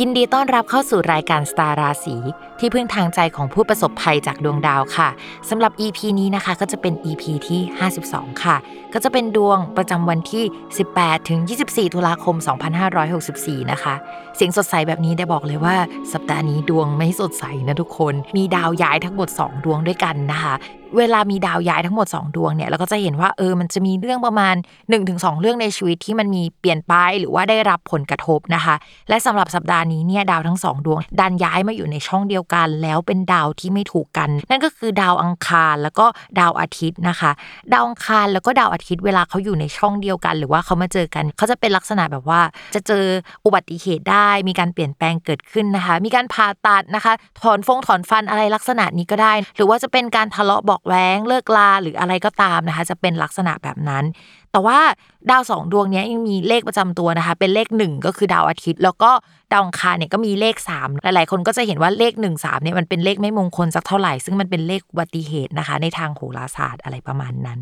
ยินดีต้อนรับเข้าสู่รายการสตาราศีที่พึ่งทางใจของผู้ประสบภัยจากดวงดาวค่ะสำหรับ EP นี้นะคะก็จะเป็น EP ที่ 52 ค่ะ ก็จะเป็นดวงประจำวันที่ 18 ถึง 24 ตุลาคม 2564 นะคะ เสียงสดใสแบบนี้ได้บอกเลยว่า สัปดาห์นี้ดวงไม่สดใสนะทุกคน มีดาวย้ายทั้งหมด 2 ดวงด้วยกันนะคะเวลามีดาวย้ายทั้งหมด 2 ดวงเนี่ยเราก็จะเห็นว่าเออมันจะมีเรื่องประมาณ 1-2 เรื่องในชีวิตที่มันมีเปลี่ยนไปหรือว่าได้รับผลกระทบนะคะ และสำหรับสัปดาห์นี้เนี่ยดาวทั้งสองดวง ดันย้ายมาอยู่ในช่องเดียวกัน แล้วเป็นดาวที่ไม่ถูกกัน นั่นก็คือดาวอังคารแล้วก็ดาวอาทิตย์นะคะ ดาวอังคารแล้วก็ดาวอาทิตย์เวลาเขาอยู่ในช่องเดียวกัน หรือว่าเขามาเจอกันเขาจะเป็นลักษณะแบบว่า จะเจออุบัติเหตุได้ มีการเปลี่ยนแปลงเกิดขึ้นนะคะ มีการผ่าตัดนะคะ ถอนฟงถอนฟันอะไรลักษณะนี้ก็ได้ หรือว่าจะเป็นการทะเลาะบอกแว้งเลิกลาหรืออะไรก็ตามนะคะ จะเป็นลักษณะแบบนั้น แต่ว่าดาวสองดวงนี้ยังมีเลขประจำตัวนะคะ เป็นเลขหนึ่งก็คือดาวอาทิตย์ แล้วก็ดาวอังคารเนี่ยก็มีเลข 3 หลายๆ คนก็จะเห็นว่าเลข 1 3เนี่ยมันเป็นเลขไม่มงคลสักเท่าไหร่ ซึ่งมันเป็นเลขอุบัติเหตุนะคะ ในทางโหราศาสตร์อะไรประมาณนั้น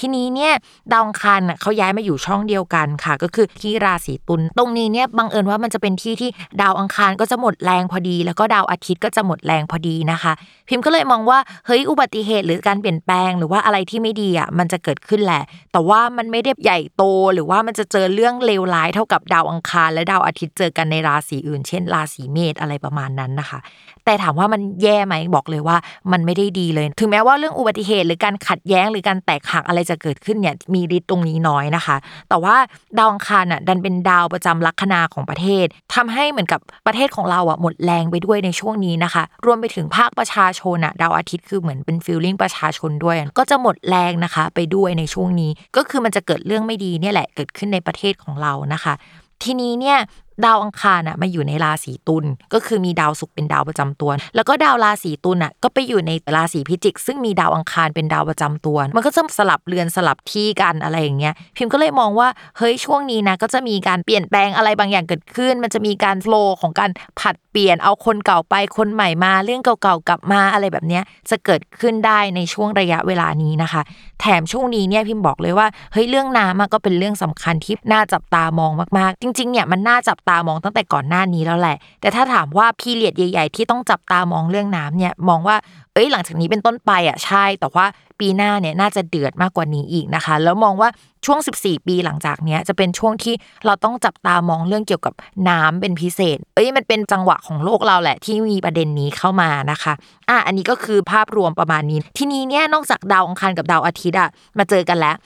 ทีนี้เนี่ยดาวอังคารเขาย้ายมาอยู่ช่องเดียวกันค่ะ ก็คือที่ราศีตุลตรงนี้เนี่ยบังเอิญว่ามันจะเป็นที่ที่ดาวอังคารก็จะหมดแรงพอดี แล้วก็ดาวอาทิตย์ก็จะหมดแรงพอดีนะคะ พิมพ์ก็เลยมองว่าเฮ้ยอุบัติเหตุหรือการเปลี่ยนแปลงหรือว่าอะไรที่ไม่ดีอะมันจะเกิดขึ้นแหละ แต่ว่ามันไม่ได้ใหญ่โตหรือว่ามันจะเจอเรื่องเลวร้ายเท่ากับดาวอังคาร และดาวอาทิตย์เจอกันในราศีอื่น เช่น ราศีเมษอะไรประมาณนั้นนะคะ แต่ถามว่ามันแย่ไหมบอกเลยว่า มันไม่ได้ดีเลย ถึงแม้ว่าเรื่องอุบัติเหตุหรือการขัดแย้งหรือการแตกหักอะไรจะเกิดขึ้นเนี่ยมีฤทธิ์ตรงนี้น้อยนะคะ แต่ว่าดาวอังคารอะดันเป็นดาวประจำลัคนาของประเทศทำให้เหมือนกับประเทศของเราอะหมดแรงไปด้วยในช่วงนี้นะคะ รวมไปถึงภาคประชาชนอะดาวอาทิตย์คือเหมือนเป็นฟิลลิ่งประชาชนด้วย ก็จะหมดแรงนะคะ ไปด้วยในช่วงนี้ ก็คือมันจะเกิดเรื่องไม่ดีเนี่ยแหละเกิดขึ้นในประเทศของเรานะคะ ทีนี้เนี่ยดาวอังคารอะมาอยู่ในราศีตุลก็คือมีดาวศุกร์เป็นดาวประจำตัว แล้วก็ดาวราศีตุลอะก็ไปอยู่ในราศีพิจิก ซึ่งมีดาวอังคารเป็นดาวประจำตัว มันก็จะสลับเรือนสลับที่กันอะไรอย่างเงี้ยพิมก็เลยมองว่าเฮ้ยช่วงนี้นะก็จะมีการเปลี่ยนแปลงอะไรบางอย่างเกิดขึ้น มันจะมีการโฟล์ของการผัดเปลี่ยนเอาคนเก่าไปคนใหม่มาเรื่องเก่าๆกลับมาอะไรแบบเนี้ยจะเกิดขึ้นได้ในช่วงระยะเวลานี้นะคะ แถมช่วงนี้เนี่ยพิมบอกเลยว่าเฮ้ยเรื่องน้ำก็เป็นเรื่องสำคัญที่น่าจับตามองมากๆ จริงๆเนี่ยมันน่าจับตามองตั้งแต่ก่อนหน้านี้แล้วแหละ แต่ถ้าถามว่าพีเรียดใหญ่ ๆ ที่ต้องจับตามองเรื่องน้ำเนี่ยมองว่าเอ้ยหลังจากนี้เป็นต้นไปอะใช่ แต่ว่าปีหน้าเนี่ยน่าจะเดือดมากกว่านี้อีกนะคะ แล้วมองว่าช่วง 14 ปีหลังจากเนี้ยจะเป็นช่วงที่เราต้องจับตามองเรื่องเกี่ยวกับน้ำเป็นพิเศษ เอ้ยมันเป็นจังหวะของโลกเราแหละ ที่มีประเด็นนี้เข้ามานะคะ อะอันนี้ก็คือภาพรวมประมาณนี้ ทีนี้เนี่ยนอกจากดาวอังคารกับดาวอาทิตย์อะมาเจอกันแล้ว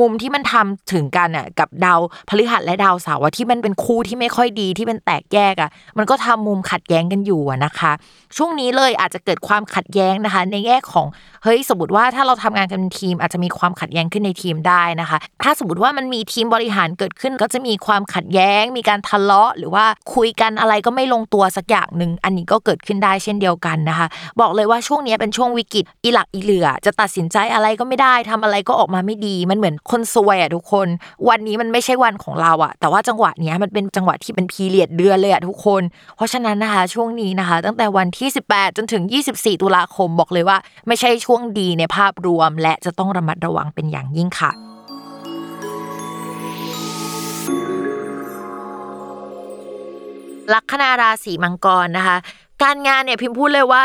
มุมที่มันทำถึงกันอะกับดาวพฤหัสและดาวเสาร์ที่มันเป็นคู่ที่ไม่ค่อยดีที่เป็นแตกแยกอะมันก็ทำมุมขัดแย้งกันอยู่นะคะ ช่วงนี้เลยอาจจะเกิดความขัดแย้งนะคะ ในแง่ของเฮ้ยสมมติว่าถ้าเราทำงานกันเป็นทีม อาจจะมีความขัดแย้งขึ้นในทีมได้นะคะ ถ้าสมมติว่ามันมีทีมบริหารเกิดขึ้น ก็จะมีความขัดแย้ง มีการทะเลาะ หรือว่าคุยกันอะไรก็ไม่ลงตัวสักอย่างหนึ่งอันนี้ก็เกิดขึ้นได้เช่นเดียวกันนะคะ บอกเลยว่าช่วงนี้เป็นช่วงวิกฤตอีหลักอีเหลือ จะตัดสินใจอะไรก็ไม่ได้ทำอะไรก็ออกมาไม่ดีมันเหมือนคนซวยอะทุกคน วันนี้มันไม่ใช่วันของเราอะแต่ว่าจังหวะนี้มันเป็นจังหวะที่เป็นพีเรียดเดือนเลยอะทุกคน เพราะฉะนั้นนะคะช่วงนี้นะคะ ตั้งแต่วันที่ 18 จนถึง 24 ตุลาคมบอกเลยว่า ไม่ใช่ช่วงดีในภาพรวม และจะต้องระมัดระวังเป็นอย่างยิ่งค่ะลัคนาราศีมังกรนะคะ การงานเนี่ยพิมพ์พูดเลยว่า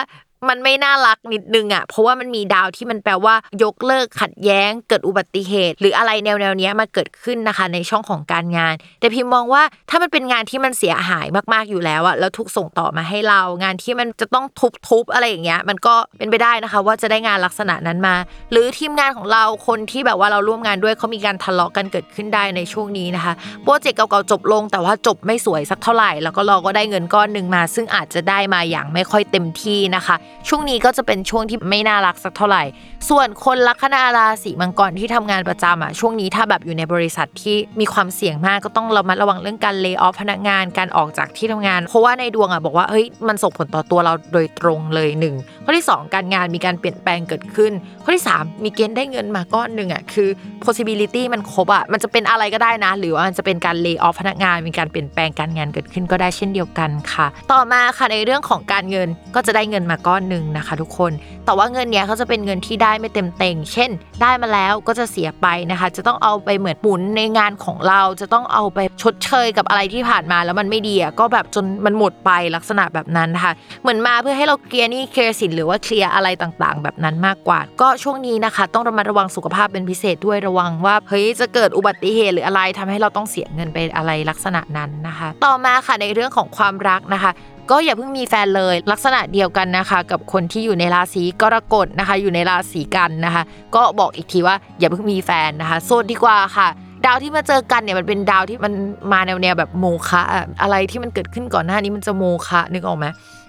มันไม่น่ารักนิดนึงอะเพราะว่ามันมีดาวที่มันแปลว่ายกเลิกขัดแย้ง เกิดอุบัติเหตุ หรืออะไรแนวแนวนี้มาเกิดขึ้นนะคะ ในช่องของการงาน แต่พิมมองว่าถ้ามันเป็นงานที่มันเสียหายมากๆอยู่แล้วอะแล้วถูกส่งต่อมาให้เรางานที่มันจะต้องทุบๆอะไรอย่างเงี้ยมันก็เป็นไปได้นะคะ ว่าจะได้งานลักษณะนั้นมา หรือทีมงานของเราคนที่แบบว่าเราร่วมงานด้วยเขามีการทะเลาะกันเกิดขึ้นได้ในช่วงนี้นะคะโปรเจกต์เก่าๆจบลง แต่ว่าจบไม่สวยสักเท่าไหร่ แล้วก็เราก็ได้เงินก้อนหนึ่งมา ซึ่งอาจจะได้มาอย่างไม่ค่อยเต็มที่นะคะช่วงนี้ก็จะเป็นช่วงที่ไม่น่ารักสักเท่าไหร่ ส่วนคนลัคนาราศีมังกรที่ทำงานประจำอะช่วงนี้ถ้าแบบอยู่ในบริษัทที่มีความเสี่ยงมากก็ต้องระมัดระวังเรื่องการเลิกออฟพนักงานการออกจากที่ทำงาน เพราะว่าในดวงอะบอกว่าเฮ้ยมันส่งผลต่อตัวเราโดยตรงเลยหนึ่งข้อที่ 2 การงานมีการเปลี่ยนแปลงเกิดขึ้น ข้อที่ 3 มีเกณฑ์ได้เงินมาก้อนหนึ่งอะคือ possibility มันครบอะมันจะเป็นอะไรก็ได้นะ หรือว่ามันจะเป็นการเลิกออฟพนักงาน มีการเปลี่ยนแปลงการงานเกิดขึ้นก็ได้เช่นเดียวกันค่ะ ต่อมาค่ะในเรื่องของการเงินก็จะได้เงินมาก้อนหนึ่งนะคะ ทุกคน แต่ว่าเงินเนี้ยเขาจะเป็นเงินที่ได้ไม่เต็มเต็ง เช่น ได้มาแล้วก็จะเสียไปนะคะ จะต้องเอาไปเหมือนหมุนในงานของเรา จะต้องเอาไปชดเชยกับอะไรที่ผ่านมาแล้วมันไม่ดีก็แบบจนมันหมดไปลักษณะแบบนั้นนะคะ เหมือนมาเพื่อให้เราเคลียร์นี่เคลียร์สินหรือว่าเคลียร์อะไรต่างๆ แบบนั้นมากกว่า ก็ช่วงนี้นะคะ ต้องระมัดระวังสุขภาพเป็นพิเศษด้วยระวังว่าเฮ้ยจะเกิดอุบัติเหตุหรืออะไรทำให้เราต้องเสียเงินไปอะไรลักษณะนั้นนะคะ ต่อมาค่ะในเรื่องของความรักนะคะ ก็อย่าเพิ่งมีแฟนเลย ลักษณะเดียวกันนะคะ กับคนที่อยู่ในราศีกรกฎนะคะ อยู่ในราศีกันนะคะ ก็บอกอีกทีว่าอย่าเพิ่งมีแฟนนะคะโซนดีกว่าค่ะดาวที่มาเจอกันเนี่ยมันเป็นดาวที่มันมาแนวแนวแบบโมฆะอะอะไรที่มันเกิดขึ้นก่อนหน้านี้มันจะโมฆะนึกออกไหม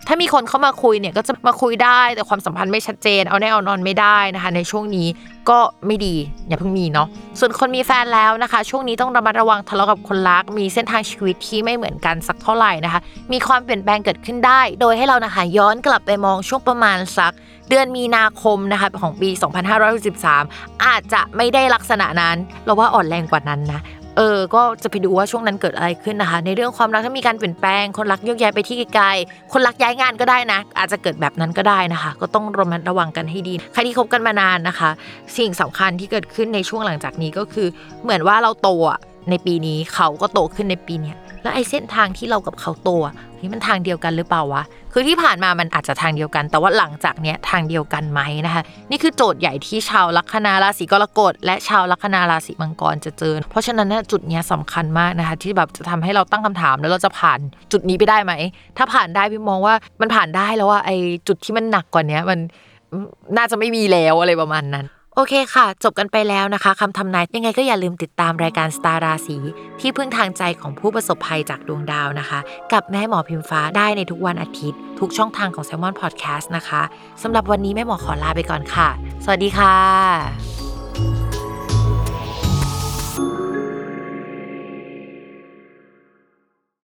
ถ้ามีคนเข้ามาคุยเนี่ยก็จะมาคุยได้แต่ความสัมพันธ์ไม่ชัดเจน เอาแน่เอานอนไม่ได้นะคะ ในช่วงนี้ก็ไม่ดีอย่าเพิ่งมีเนาะส่วนคนมีแฟนแล้วนะคะ ช่วงนี้ต้องระมัดระวังทะเลาะกับคนรัก มีเส้นทางชีวิตที่ไม่เหมือนกันสักเท่าไหร่นะคะ มีความเปลี่ยนแปลงเกิดขึ้นได้ โดยให้เรานะคะย้อนกลับไปมองช่วงประมาณสัก เดือนมีนาคมนะคะของปี 2563 อาจจะไม่ได้ลักษณะนั้น เราว่าอ่อนแรงกว่านั้นนะ เออ ก็จะไปดูว่าช่วงนั้นเกิดอะไรขึ้นนะคะ ในเรื่องความรักถ้ามีการเปลี่ยนแปลง คนรักโยกย้ายไปที่ไกลๆ คนรักย้ายงานก็ได้นะ อาจจะเกิดแบบนั้นก็ได้นะคะ ก็ต้องระมัดระวังกันให้ดี ใครที่คบกันมานานนะคะ สิ่งสำคัญที่เกิดขึ้นในช่วงหลังจากนี้ก็คือ เหมือนว่าเราโตอะในปีนี้เขาก็โตขึ้นในปีเนี้ย แล้วไอ้เส้นทางที่เรากับเขาโตอะนี่มันทางเดียวกันหรือเปล่าวะ คือที่ผ่านมามันอาจจะทางเดียวกัน แต่ว่าหลังจากเนี้ยทางเดียวกันไหมนะคะ นี่คือโจทย์ใหญ่ที่ชาวลัคนาราศีกรกฎและชาวลัคนาราศีมังกรจะเจอ เพราะฉะนั้นจุดเนี้ยสำคัญมากนะคะ ที่แบบจะทำให้เราตั้งคำถามแล้วเราจะผ่านจุดนี้ไปได้ไหม ถ้าผ่านได้พี่มองว่ามันผ่านได้แล้วว่าไอ้จุดที่มันหนักกว่าเนี้ยมันน่าจะไม่มีแล้วอะไรประมาณนั้น โอเคค่ะ จบกันไปแล้วนะคะคำทำนายยังไงก็อย่าลืมติดตามรายการสตาร์ราศีที่พึ่งทางใจของผู้ประสบภัยจากดวงดาวนะคะ กับแม่หมอพิมฟ้าได้ในทุกวันอาทิตย์ ทุกช่องทางของ s ซ l m o n Podcast นะคะสำหรับวันนี้แม่หมอขอลาไปก่อนค่ะ สวัสดีค่ะ